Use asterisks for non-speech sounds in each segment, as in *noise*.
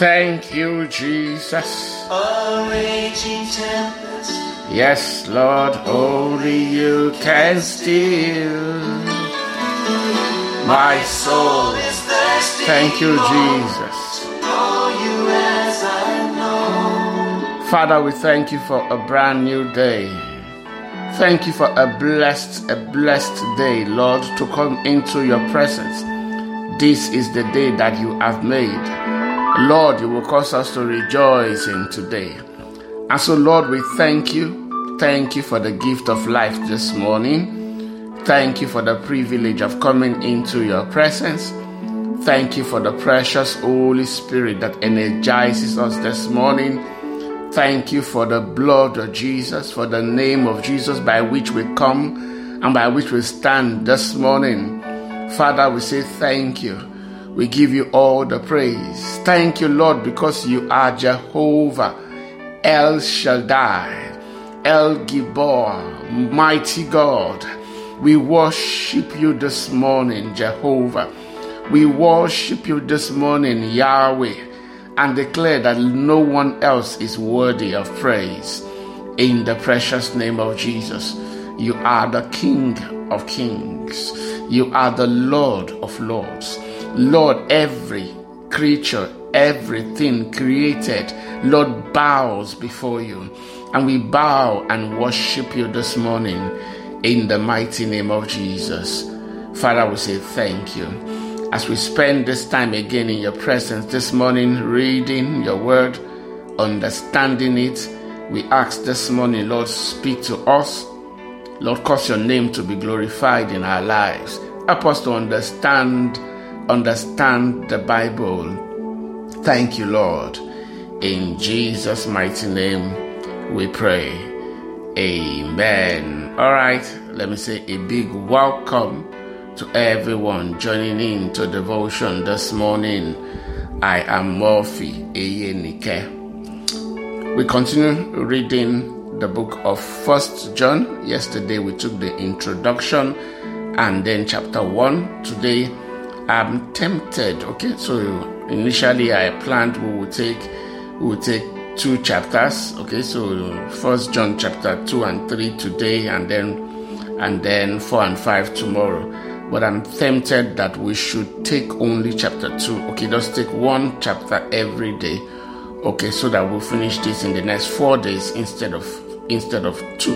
thank you, Jesus. A raging tempest. Yes, Lord, only you can still. My soul is thirsty. Thank you, Jesus. you as I know. Father, we thank you for a brand new day. Thank you for a blessed, a blessed day, Lord, to come into your presence. This is the day that you have made. Lord, you will cause us to rejoice in today. And so, Lord, we thank you. Thank you for the gift of life this morning. Thank you for the privilege of coming into your presence. Thank you for the precious Holy Spirit that energizes us this morning. Thank you for the blood of Jesus, for the name of Jesus by which we come and by which we stand this morning. Father, we say thank you. We give you all the praise. Thank you, Lord, because you are Jehovah, El Shaddai, El Gibor, mighty God. We worship you this morning, Jehovah. We worship you this morning, Yahweh, and declare that no one else is worthy of praise. In the precious name of Jesus, you are the King of kings. You are the Lord of lords. Lord, every creature, everything created, Lord, bows before you. And we bow and worship you this morning in the mighty name of Jesus. Father, we say thank you. As we spend this time again in your presence this morning, reading your word, understanding it, we ask this morning, Lord, speak to us. Lord, cause your name to be glorified in our lives. Help us to understand, understand the Bible. Thank you, Lord. In Jesus' mighty name, we pray. Amen. All right, let me say a big welcome to everyone joining in to devotion this morning. I am Murphy Eyenike. We continue reading the book of First John. Yesterday we took the introduction and then chapter one. Today I'm tempted. Okay, so initially I planned we would take we would take two chapters. Okay, so First John chapter two and three today, and then and then four and five tomorrow. But I'm tempted that we should take only chapter two. Okay, just take one chapter every day. Okay, so that we'll finish this in the next four days instead of instead of two.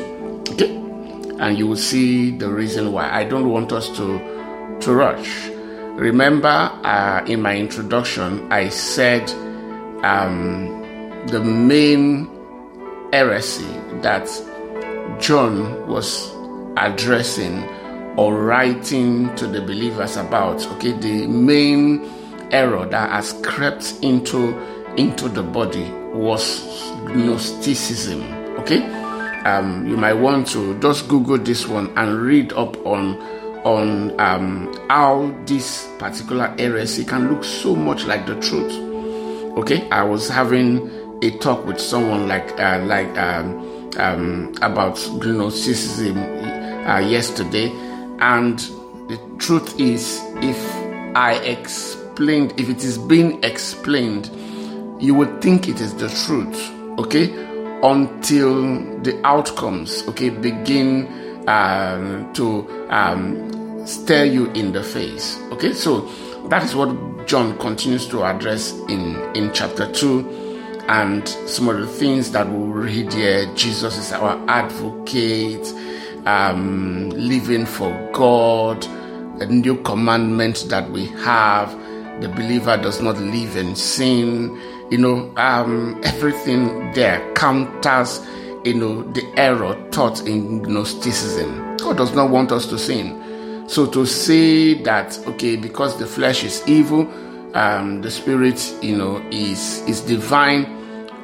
Okay, and you will see the reason why. I don't want us to to rush. Remember, uh, in my introduction, I said um, the main heresy that John was addressing or writing to the believers about. Okay, the main error that has crept into into the body was Gnosticism. Okay, um, you might want to just Google this one and read up on on um, how this particular heresy can look so much like the truth. Okay, I was having a talk with someone like uh, like um, um, about Gnosticism uh, yesterday, and the truth is, if I explained, if it is being explained, you would think it is the truth. Okay, until the outcomes, okay, begin um, to um, stare you in the face. Okay, so that is what John continues to address in in chapter two and some of the things that we'll read here. Jesus is our advocate, um, living for God, a new commandment that we have. The believer does not live in sin. You know, um, everything there counters, you know, the error taught in Gnosticism. God does not want us to sin. So to say that, okay, because the flesh is evil, um, the spirit, you know, is is divine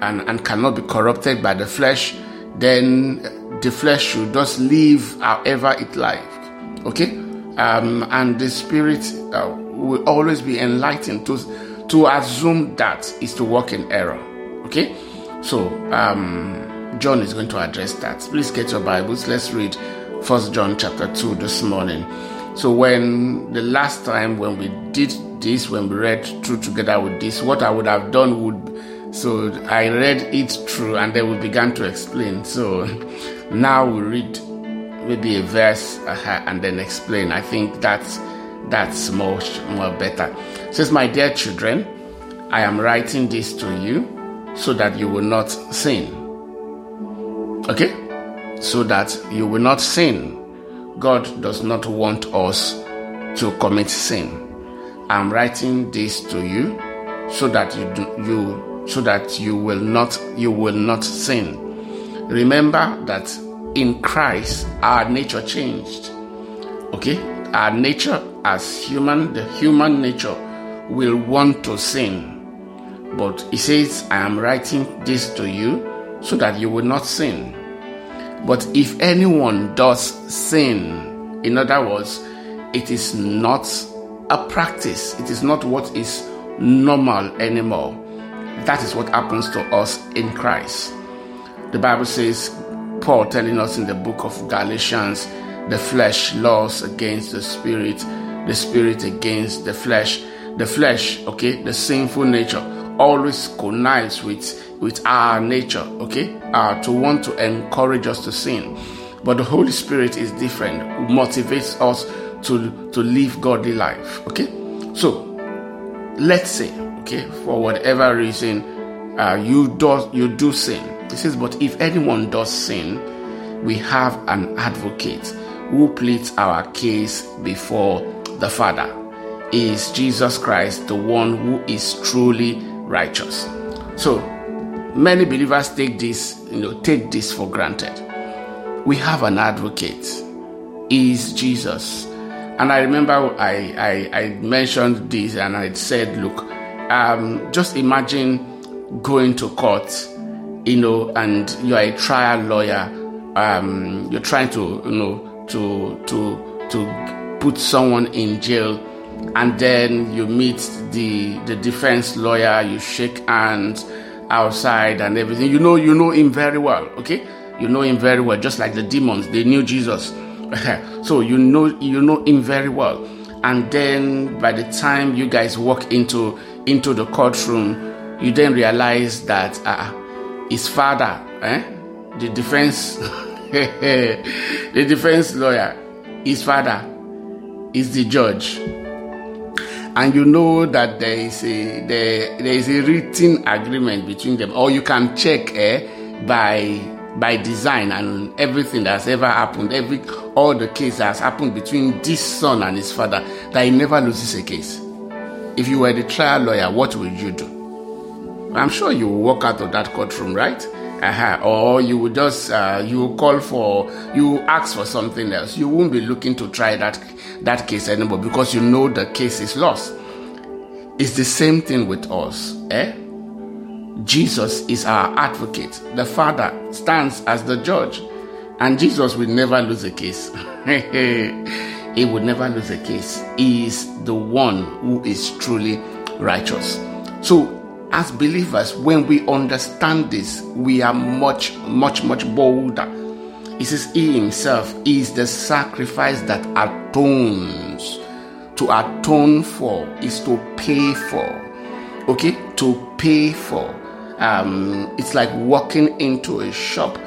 and, and cannot be corrupted by the flesh, then the flesh should just live however it likes. Okay? Um, and the spirit uh, will always be enlightened to to assume that is to walk in error. Okay? So um, John is going to address that. Please get your Bibles. Let's read First John chapter 2 this morning. So when the last time when we did this, when we read through together with this, what I would have done would. So I read it through and then we began to explain. So *laughs* now we read maybe a verse uh, and then explain. I think that's that's much more better. Says, My dear children, I am writing this to you so that you will not sin. Okay? So that you will not sin. God does not want us to commit sin. I'm writing this to you so that you do, you so that you will not you will not sin. Remember that in Christ our nature changed. Okay? Our nature as human, the human nature will want to sin. But he says, I am writing this to you so that you will not sin. But if anyone does sin, in other words, it is not a practice, it is not what is normal anymore. That is what happens to us in Christ. The Bible says, Paul telling us in the book of Galatians, the flesh laws against the spirit, the spirit against the flesh. The flesh, okay, the sinful nature always connives with with our nature, okay, uh, to want to encourage us to sin. But the Holy Spirit is different, who motivates us to to live godly life. Okay, so let's say, okay, for whatever reason, uh, you do you do sin. It says, but if anyone does sin, we have an advocate who pleads our case before the Father. Is Jesus Christ the one who is truly righteous? So many believers take this, you know, take this for granted. We have an advocate. Is Jesus. And I remember I, I, I mentioned this and I said, look, um, just imagine going to court, you know, and you're a trial lawyer. Um, you're trying to, you know, to to to put someone in jail and then you meet the the defense lawyer you shake hands outside and everything. You know you know him very well okay? You know him very well just like the demons they knew jesus. *laughs* So you know you know him very well. And then by the time you guys walk into into the courtroom you then realize that uh, his father eh, the defense *laughs* the defense lawyer his father is the judge and you know that there is a there, there is a written agreement between them. Or you can check eh, by by design and everything that's ever happened. Every all the case that has happened between this son and his father that he never loses a case. If you were the trial lawyer what would you do? I'm sure you walk out of that courtroom right uh-huh. or you will just uh, you will call for you will ask for something else. You won't be looking to try that that case anymore because you know the case is lost. It's the same thing with us eh? Jesus is our advocate. The father stands as the judge. And jesus will never lose a case. *laughs* He would never lose a case. He is the one who is truly righteous. So as believers, when we understand this, we are much, much, much bolder. He says, He Himself is the sacrifice that atones. To atone for is to pay for. Okay? To pay for. Um, it's like walking into a shop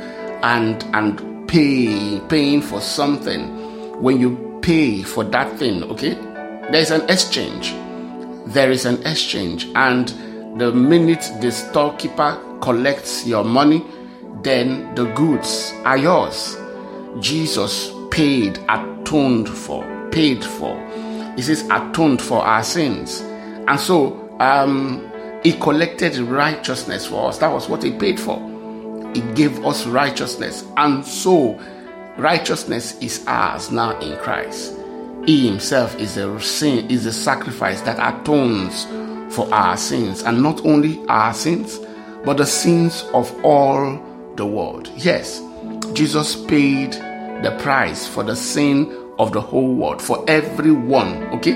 and and pay paying for something. When you pay for that thing, okay, there's an exchange. There is an exchange, and the minute the storekeeper collects your money, then the goods are yours. Jesus paid, atoned for, paid for. He says, atoned for our sins. And so, um, he collected righteousness for us. That was what he paid for. He gave us righteousness. And so, righteousness is ours now in Christ. He himself is a sin, is a sacrifice that atones for our sins, and not only our sins, but the sins of all the world. Yes, Jesus paid the price for the sin of the whole world, for everyone. Okay,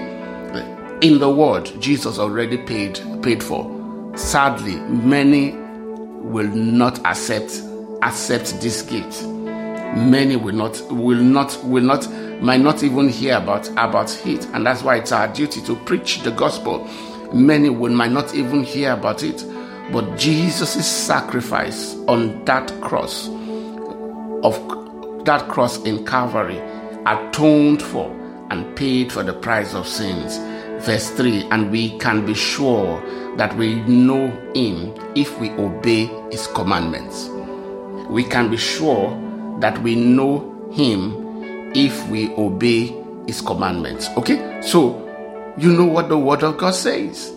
in the world, Jesus already paid paid for. Sadly, many will not accept accept this gift. many will not will not will not might not even hear about about it and that's why it's our duty to preach the gospel many will might not even hear about it but jesus' sacrifice on that cross of that cross in calvary atoned for and paid for the price of sins verse 3 and we can be sure that we know him if we obey his commandments we can be sure that we know him if we obey his commandments. Okay? So, you know what the word of God says.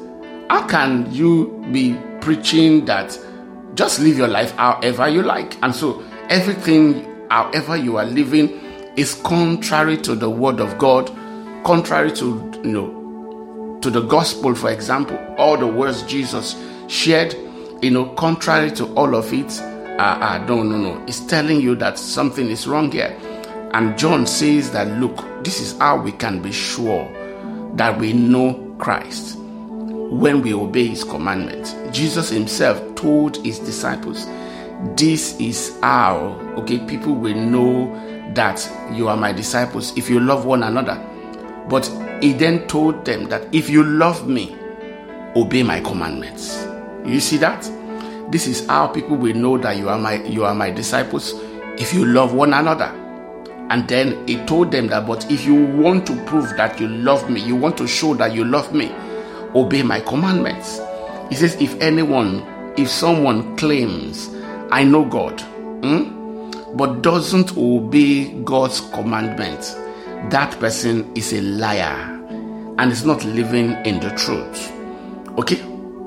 How can you be preaching that just live your life however you like? And so, everything, however you are living, is contrary to the word of God, contrary to, you know, to the gospel, for example, all the words Jesus shared, you know, contrary to all of it, uh, uh, no, no, no. It's telling you that something is wrong here. And John says that, look, this is how we can be sure that we know Christ when we obey his commandments. Jesus himself told his disciples, This is how, okay, people will know that you are my disciples if you love one another. But he then told them that if you love me, obey my commandments. You see that? This is how people will know that you are my you are my disciples if you love one another. And then he told them that, but if you want to prove that you love me, you want to show that you love me, obey my commandments. He says, if anyone, if someone claims, I know God, hmm, but doesn't obey God's commandments, that person is a liar and is not living in the truth. Okay?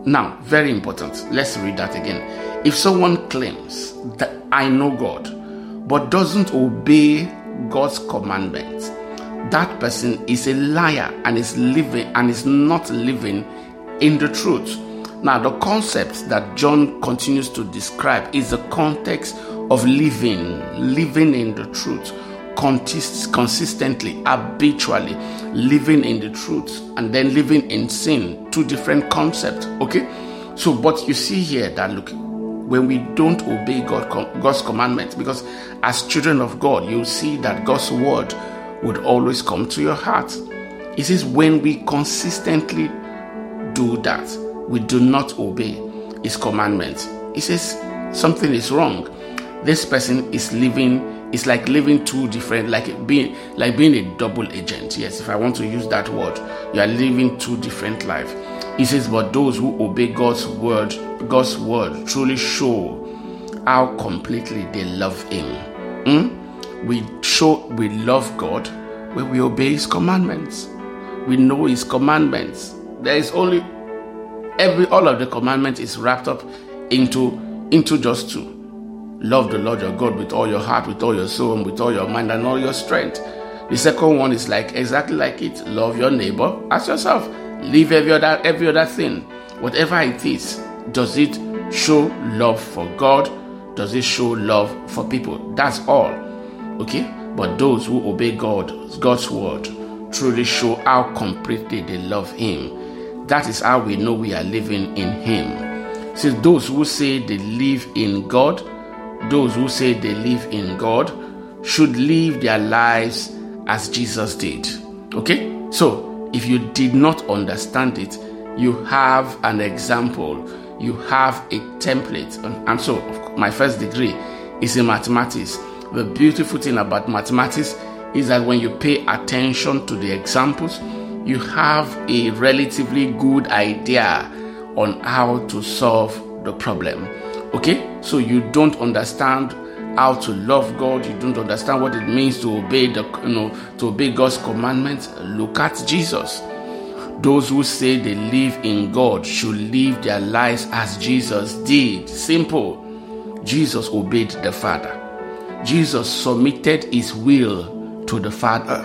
Now, very important. Let's read that again. If someone claims that I know God, but doesn't obey God's commandments, that person is a liar and is living and is not living in the truth. Now, the concept that John continues to describe is the context of living, living in the truth, consistently, habitually, living in the truth, and then living in sin. Two different concepts, okay? So, but you see here that look, when we don't obey God, God's commandments, because as children of God, you see that God's word would always come to your heart. It says, when we consistently do that, we do not obey His commandments. He says, something is wrong. This person is living it's like living two different like being like being a double agent yes if i want to use that word you are living two different lives he says but those who obey god's word god's word truly show how completely they love him hmm? we show we love god when we obey his commandments we know his commandments there is only every all of the commandments is wrapped up into into just two Love the Lord your God with all your heart, with all your soul, and with all your mind and all your strength. The second one is like exactly like it. Love your neighbor as yourself. Leave every other every other thing. Whatever it is, does it show love for God? Does it show love for people? That's all. Okay? But those who obey God, God's word, truly show how completely they love Him. That is how we know we are living in Him. See, those who say they live in God, those who say they live in God should live their lives as Jesus did. Okay? So, if you did not understand it, you have an example, you have a template. And so, my first degree is in mathematics. The beautiful thing about mathematics is that when you pay attention to the examples, you have a relatively good idea on how to solve the problem. Okay? So you don't understand how to love God, you don't understand what it means to obey the you know to obey God's commandments. Look at Jesus. Those who say they live in God should live their lives as Jesus did. Simple. Jesus obeyed the Father. Jesus submitted his will to the Father,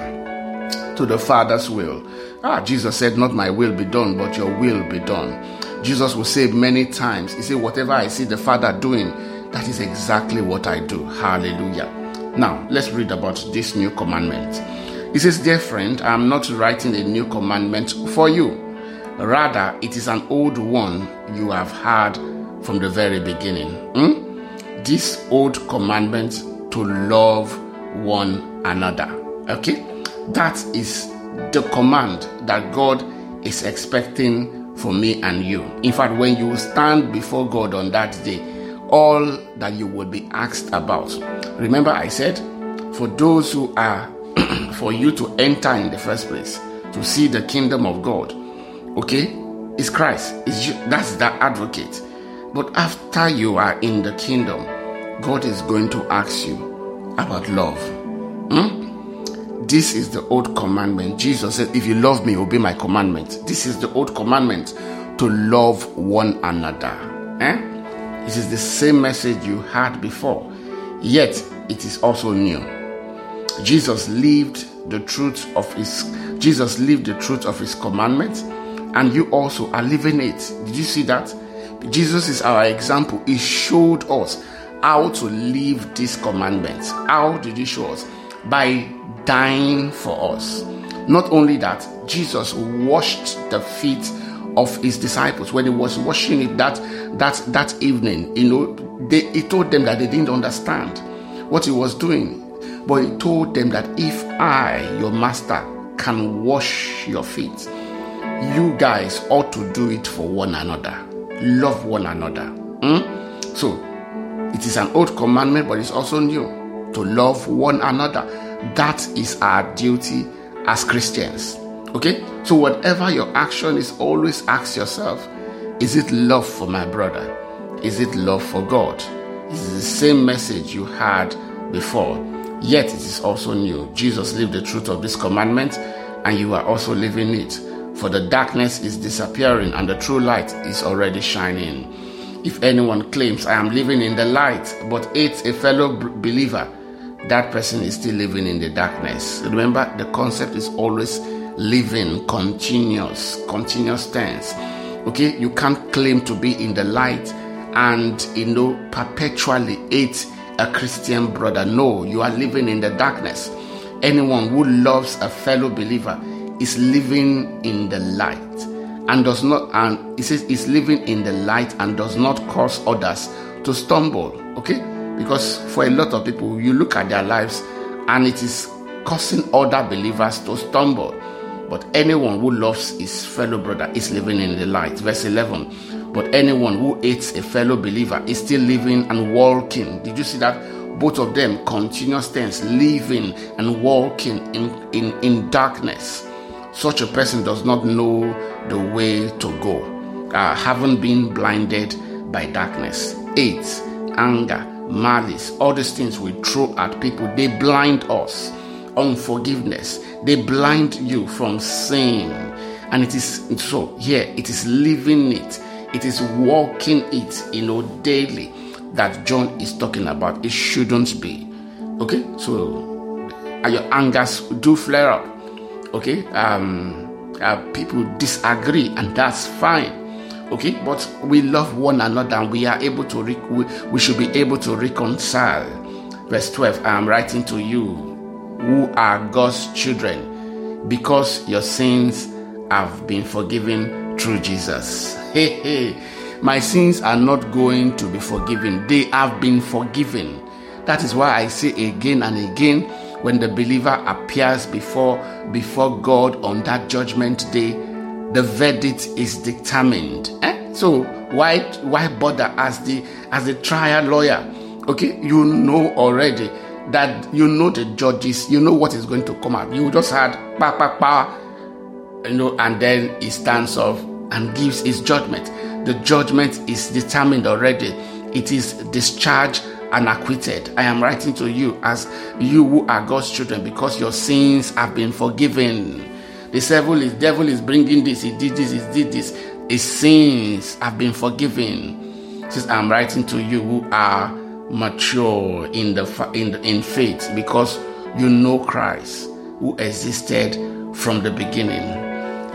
to the Father's will. Ah, Jesus said, Not my will be done, but your will be done. Jesus will say many times, He said, Whatever I see the Father doing, that is exactly what I do. Hallelujah. Now, let's read about this new commandment. He says, Dear friend, I am not writing a new commandment for you. Rather, it is an old one you have had from the very beginning. Hmm? This old commandment to love one another. Okay? That is the command that God is expecting for me and you. In fact, when you stand before God on that day, all that you will be asked about. Remember, I said, for those who are, *clears throat* for you to enter in the first place, to see the kingdom of God, okay, is Christ. It's you, that's the advocate. But after you are in the kingdom, God is going to ask you about love. Hmm? This is the old commandment. Jesus said, If you love me, obey my commandment. This is the old commandment to love one another. Eh? It is the same message you had before, yet it is also new. Jesus lived the truth of his Jesus lived the truth of his commandments, and you also are living it. Did you see that? Jesus is our example. He showed us how to live these commandments. How did he show us? By dying for us. Not only that, Jesus washed the feet of his disciples when he was washing it that that that evening. You know, they, he told them that they didn't understand what he was doing, but he told them that if I, your master, can wash your feet, you guys ought to do it for one another. Love one another. Hmm? So, it is an old commandment, but it's also new to love one another. That is our duty as Christians. Okay? So, whatever your action is, always ask yourself is it love for my brother? Is it love for God? Is the same message you had before, yet it is also new. Jesus lived the truth of this commandment, and you are also living it. For the darkness is disappearing, and the true light is already shining. If anyone claims, I am living in the light, but hates a fellow believer, that person is still living in the darkness. Remember, the concept is always living, continuous, continuous tense. Okay, you can't claim to be in the light and you know perpetually hate a Christian brother. No, you are living in the darkness. Anyone who loves a fellow believer is living in the light and does not and it says is living in the light and does not cause others to stumble. Okay? Because for a lot of people, you look at their lives and it is causing other believers to stumble. But anyone who loves his fellow brother is living in the light. Verse 11. But anyone who hates a fellow believer is still living and walking. Did you see that? Both of them, continuous tense, living and walking in, in, in darkness. Such a person does not know the way to go, uh, having been blinded by darkness. 8. Anger, malice, all these things we throw at people, they blind us. Unforgiveness, they blind you from sin. And it is so, here, yeah, it is living it, it is walking it, you know, daily that John is talking about. It shouldn't be. Okay, so are your angers do flare up. Okay, um, uh, people disagree, and that's fine okay but we love one another and we are able to re- we, we should be able to reconcile verse 12 i am writing to you who are god's children because your sins have been forgiven through jesus hey hey my sins are not going to be forgiven they have been forgiven that is why i say again and again when the believer appears before before god on that judgment day the verdict is determined. Eh? So why why bother as the as the trial lawyer? Okay, you know already that you know the judges, you know what is going to come out. You just had pa pa pa, you know, and then he stands up and gives his judgment. The judgment is determined already. It is discharged and acquitted. I am writing to you as you who are God's children because your sins have been forgiven. The devil is devil is bringing this. He did this. He did this. His sins have been forgiven. Since I'm writing to you who are mature in the in in faith, because you know Christ who existed from the beginning.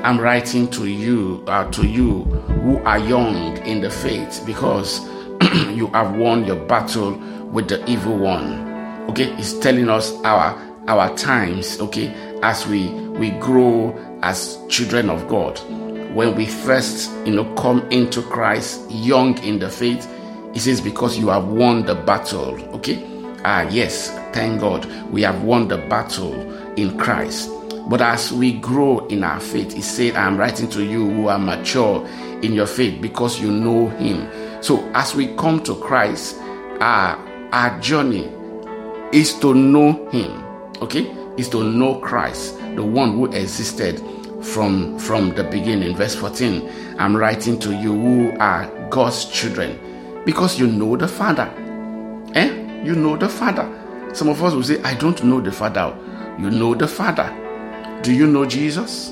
I'm writing to you uh, to you who are young in the faith, because *clears throat* you have won your battle with the evil one. Okay, it's telling us our our times. Okay, as we we grow as children of God. When we first, you know, come into Christ young in the faith, it says because you have won the battle, okay? Ah, yes, thank God, we have won the battle in Christ. But as we grow in our faith, he said, I am writing to you who are mature in your faith because you know him. So as we come to Christ, our, our journey is to know him. Okay? Is to know Christ, the one who existed from from the beginning. Verse 14. I'm writing to you who are God's children because you know the Father. Eh? You know the Father. Some of us will say, I don't know the Father. You know the Father. Do you know Jesus?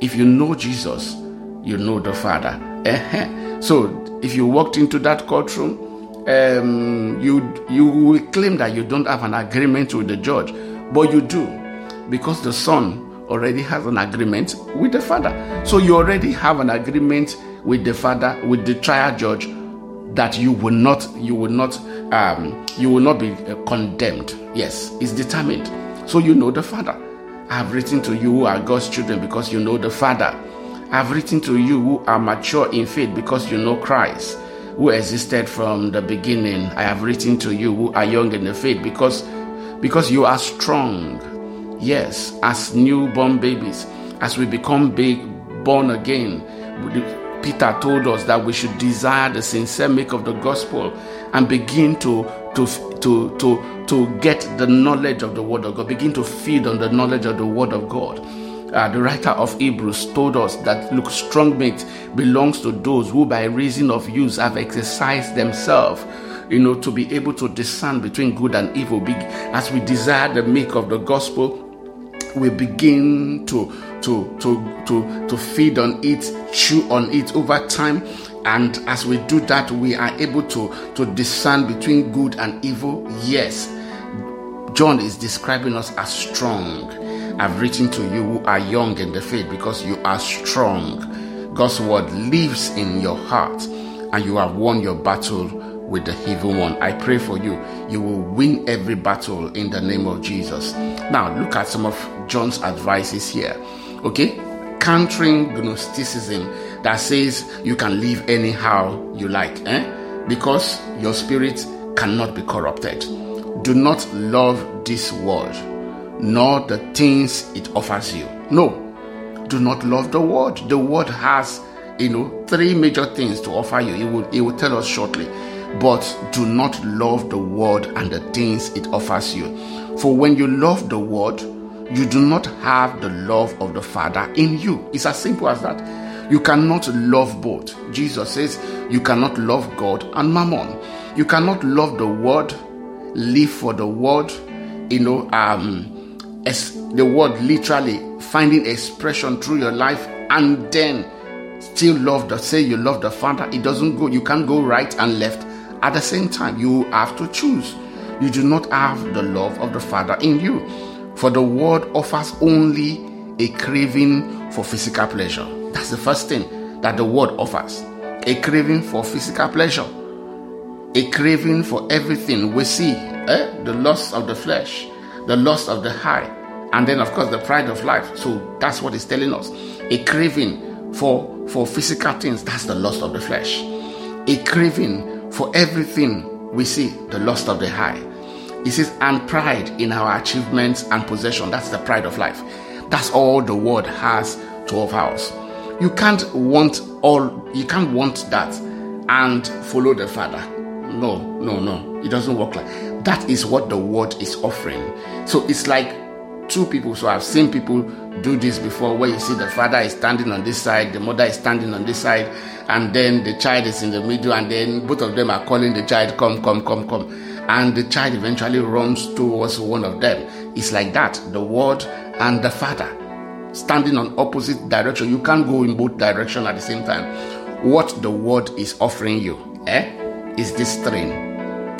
If you know Jesus, you know the Father. Eh? So if you walked into that courtroom, um, you you will claim that you don't have an agreement with the judge, but you do, because the Son already has an agreement with the Father. So you already have an agreement with the Father, with the trial judge, that you will not, you will not, um, you will not be uh, condemned. Yes, it's determined. So you know the Father. I have written to you who are God's children because you know the Father. I have written to you who are mature in faith because you know Christ, who existed from the beginning. I have written to you who are young in the faith because because you are strong Yes, as newborn babies, as we become big, born again, Peter told us that we should desire the sincere make of the gospel and begin to to to to to get the knowledge of the word of God, begin to feed on the knowledge of the word of God. Uh, the writer of Hebrews told us that look, strong meat belongs to those who, by reason of use, have exercised themselves you know, to be able to discern between good and evil. As we desire the make of the gospel, we begin to to to to to feed on it chew on it over time. And as we do that we are able to to discern between good and evil. Yes john is describing us as strong. I've written to you who are young in the faith because you are strong. God's word lives in your heart and you have won your battle with the evil one. I pray for you. You will win every battle in the name of Jesus. Now, look at some of John's advices here. Okay? Countering Gnosticism that says you can live anyhow you like, eh? Because your spirit cannot be corrupted. Do not love this world, nor the things it offers you. No, do not love the world. The world has, you know, three major things to offer you. It will, it will tell us shortly but do not love the world and the things it offers you. For when you love the world, you do not have the love of the Father in you. It's as simple as that. You cannot love both. Jesus says you cannot love God and mammon. You cannot love the world, live for the world, you know, um, as the word literally finding expression through your life and then still love the say you love the Father. It doesn't go, you can't go right and left at the same time, you have to choose. You do not have the love of the Father in you. For the world offers only a craving for physical pleasure. That's the first thing that the world offers a craving for physical pleasure, a craving for everything we see eh? the lust of the flesh, the lust of the high, and then, of course, the pride of life. So that's what it's telling us a craving for, for physical things. That's the lust of the flesh, a craving for everything we see the lust of the high. He says, and pride in our achievements and possession. That's the pride of life. That's all the world has to offer us. You can't want all, you can't want that and follow the Father. No, no, no. It doesn't work like that. Is what the world is offering. So it's like two people. So I've seen people do this before where you see the father is standing on this side, the mother is standing on this side, and then the child is in the middle, and then both of them are calling the child, Come, come, come, come. And the child eventually runs towards one of them. It's like that the word and the father standing on opposite direction. You can't go in both directions at the same time. What the word is offering you eh, is this three.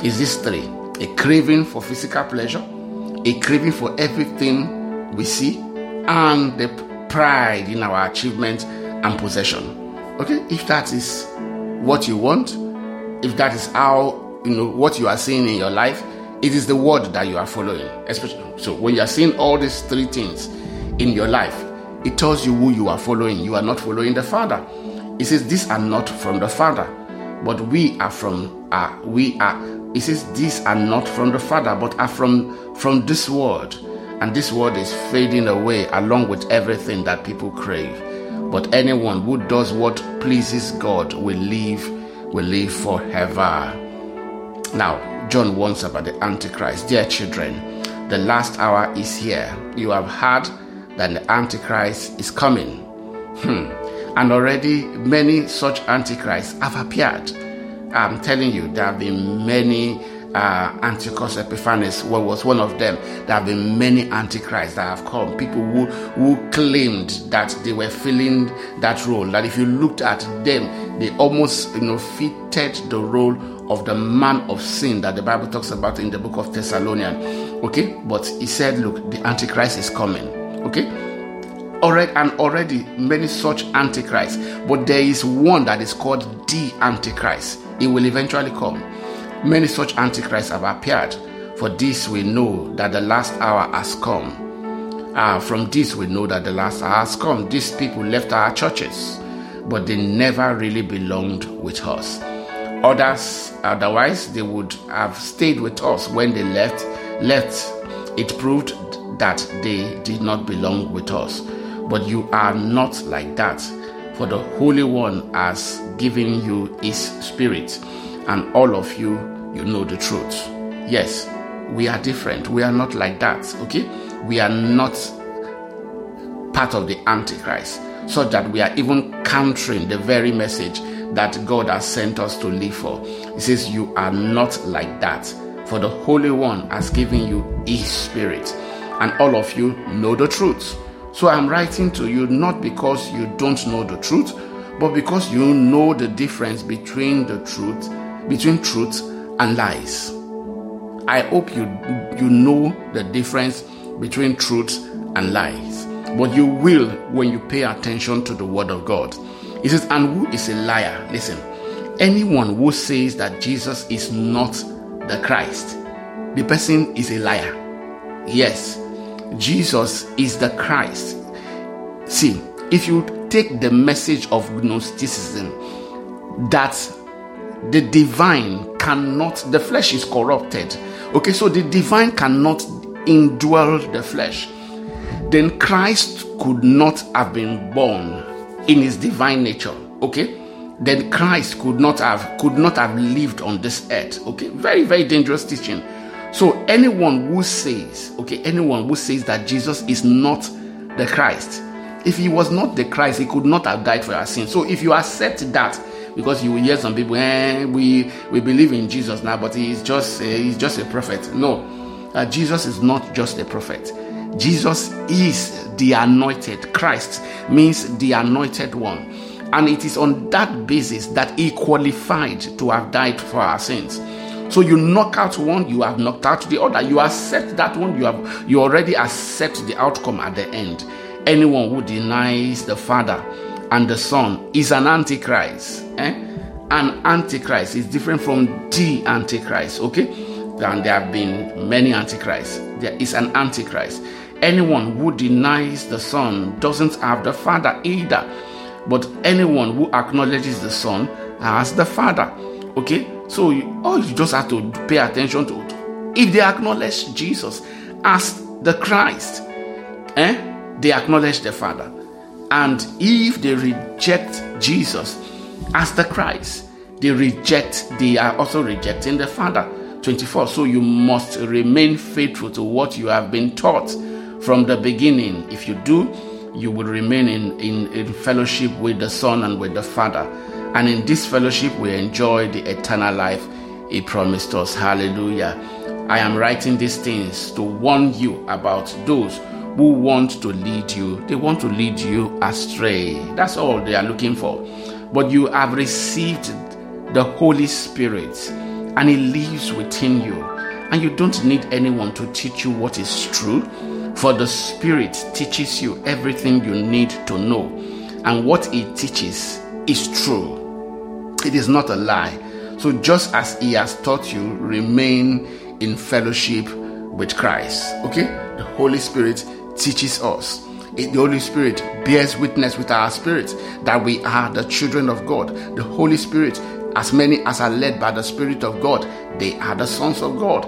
Is this three a craving for physical pleasure, a craving for everything we see, and the pride in our achievement and possession. Okay, if that is what you want, if that is how you know what you are seeing in your life, it is the word that you are following. Especially so when you are seeing all these three things in your life, it tells you who you are following. You are not following the Father. It says these are not from the Father, but we are from uh, we are He says, These are not from the Father, but are from, from this world. And this world is fading away along with everything that people crave. But anyone who does what pleases God will live, will live forever. Now, John warns about the Antichrist. Dear children, the last hour is here. You have heard that the Antichrist is coming. Hmm. And already many such Antichrists have appeared. I'm telling you, there have been many uh, Antiochus Epiphanes what was one of them. There have been many antichrists that have come. People who who claimed that they were filling that role. That if you looked at them, they almost you know fitted the role of the man of sin that the Bible talks about in the book of Thessalonians. Okay, but he said, look, the antichrist is coming. Okay, already and already many such antichrists, but there is one that is called the antichrist. It will eventually come. Many such antichrists have appeared. For this we know that the last hour has come. Uh, from this we know that the last hour has come. These people left our churches, but they never really belonged with us. Others, otherwise, they would have stayed with us when they left. Left, it proved that they did not belong with us. But you are not like that, for the Holy One has given you His Spirit, and all of you, you know the truth. Yes, we are different. We are not like that, okay? We are not part of the Antichrist, so that we are even countering the very message that God has sent us to live for. He says, You are not like that, for the Holy One has given you His Spirit, and all of you know the truth. So I'm writing to you not because you don't know the truth, but because you know the difference between the truth, between truth and lies. I hope you you know the difference between truth and lies. But you will when you pay attention to the word of God. He says, and who is a liar? Listen, anyone who says that Jesus is not the Christ, the person is a liar. Yes, Jesus is the Christ. See, if you take the message of Gnosticism that the divine cannot, the flesh is corrupted. Okay, so the divine cannot indwell the flesh. Then Christ could not have been born in his divine nature. Okay, then Christ could not have could not have lived on this earth. Okay, very very dangerous teaching. So anyone who says, okay, anyone who says that Jesus is not the Christ, if he was not the Christ, he could not have died for our sins. So if you accept that, because you will hear some people, eh, we we believe in Jesus now, but he's just uh, he's just a prophet. No, uh, Jesus is not just a prophet. Jesus is the anointed. Christ means the anointed one. And it is on that basis that he qualified to have died for our sins. So you knock out one, you have knocked out the other. You accept that one, you have you already accept the outcome at the end. Anyone who denies the Father and the Son is an antichrist. Eh? An antichrist is different from the antichrist. Okay, and there have been many antichrists. There is an antichrist. Anyone who denies the Son doesn't have the Father either. But anyone who acknowledges the Son has the Father. Okay, so you, all you just have to pay attention to if they acknowledge Jesus as the Christ, eh? They acknowledge the Father. And if they reject Jesus as the Christ, they reject, they are also rejecting the Father. 24. So you must remain faithful to what you have been taught from the beginning. If you do, you will remain in, in, in fellowship with the Son and with the Father. And in this fellowship, we enjoy the eternal life He promised us. Hallelujah. I am writing these things to warn you about those who want to lead you. They want to lead you astray. That's all they are looking for. But you have received the Holy Spirit, and He lives within you. And you don't need anyone to teach you what is true, for the Spirit teaches you everything you need to know. And what He teaches is true, it is not a lie. So, just as He has taught you, remain in fellowship with Christ. Okay? The Holy Spirit teaches us. The Holy Spirit bears witness with our spirit that we are the children of God. The Holy Spirit As many as are led by the Spirit of God, they are the sons of God.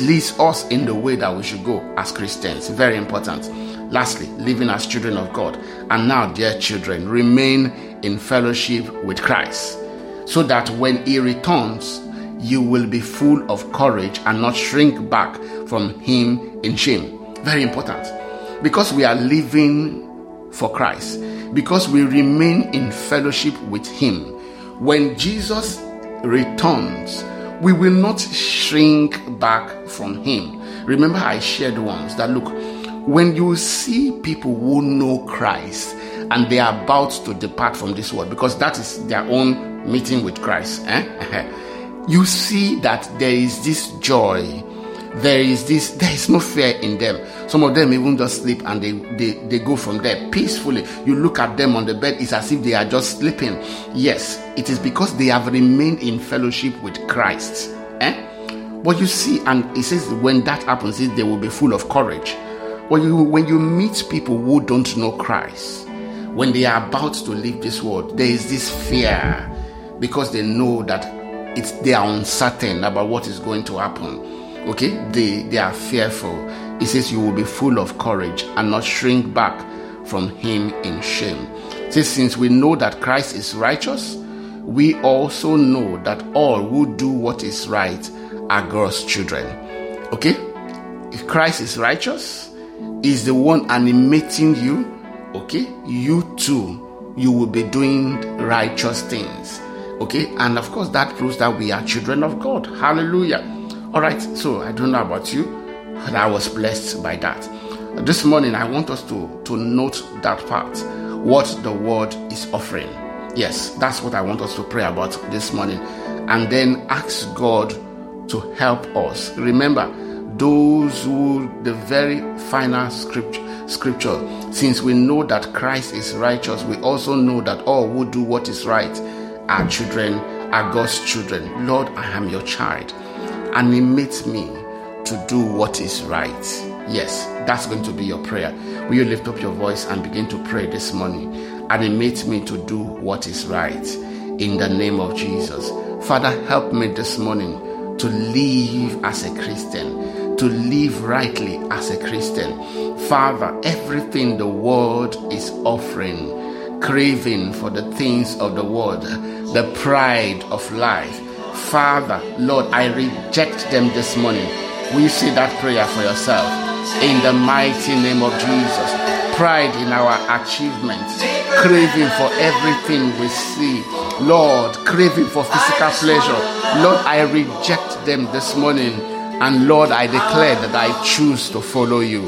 Leads us in the way that we should go as Christians. Very important. Lastly, living as children of God. And now, dear children, remain in fellowship with Christ so that when He returns, you will be full of courage and not shrink back from Him in shame. Very important. Because we are living for Christ, because we remain in fellowship with Him. When Jesus returns, we will not shrink back from Him. Remember, I shared once that look, when you see people who know Christ and they are about to depart from this world, because that is their own meeting with Christ, eh? *laughs* you see that there is this joy. There is this there is no fear in them. Some of them even just sleep and they, they they go from there peacefully. You look at them on the bed it's as if they are just sleeping. Yes it is because they have remained in fellowship with christ eh? but you see and it says when that happens they will be full of courage. When you when you meet people who don't know christ when they are about to leave this world there is this fear because they know that it's they are uncertain about what is going to happen. Okay? They they are fearful. He says you will be full of courage and not shrink back from him in shame. Says since we know that christ is righteous we also know that all who do what is right are god's children. Okay? If christ is righteous is the one animating you. Okay? You too you will be doing righteous things okay and of course that proves that we are children of god hallelujah all right, so I don't know about you, but I was blessed by that. This morning, I want us to, to note that part, what the word is offering. Yes, that's what I want us to pray about this morning. And then ask God to help us. Remember, those who, the very final scripture, scripture, since we know that Christ is righteous, we also know that all who do what is right are children, are God's children. Lord, I am your child animate me to do what is right. Yes, that's going to be your prayer. Will you lift up your voice and begin to pray this morning? Animate me to do what is right in the name of Jesus. Father, help me this morning to live as a Christian, to live rightly as a Christian. Father, everything the world is offering, craving for the things of the world, the pride of life, Father, Lord, I reject them this morning. We say that prayer for yourself? In the mighty name of Jesus. Pride in our achievements, craving for everything we see. Lord, craving for physical pleasure. Lord, I reject them this morning. And Lord, I declare that I choose to follow you.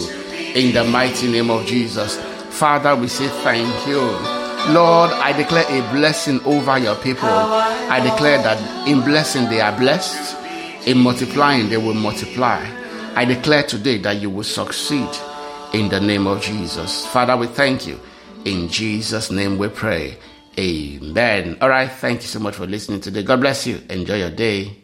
In the mighty name of Jesus. Father, we say thank you. Lord, I declare a blessing over your people. I declare that in blessing they are blessed, in multiplying they will multiply. I declare today that you will succeed in the name of Jesus. Father, we thank you. In Jesus' name we pray. Amen. All right. Thank you so much for listening today. God bless you. Enjoy your day.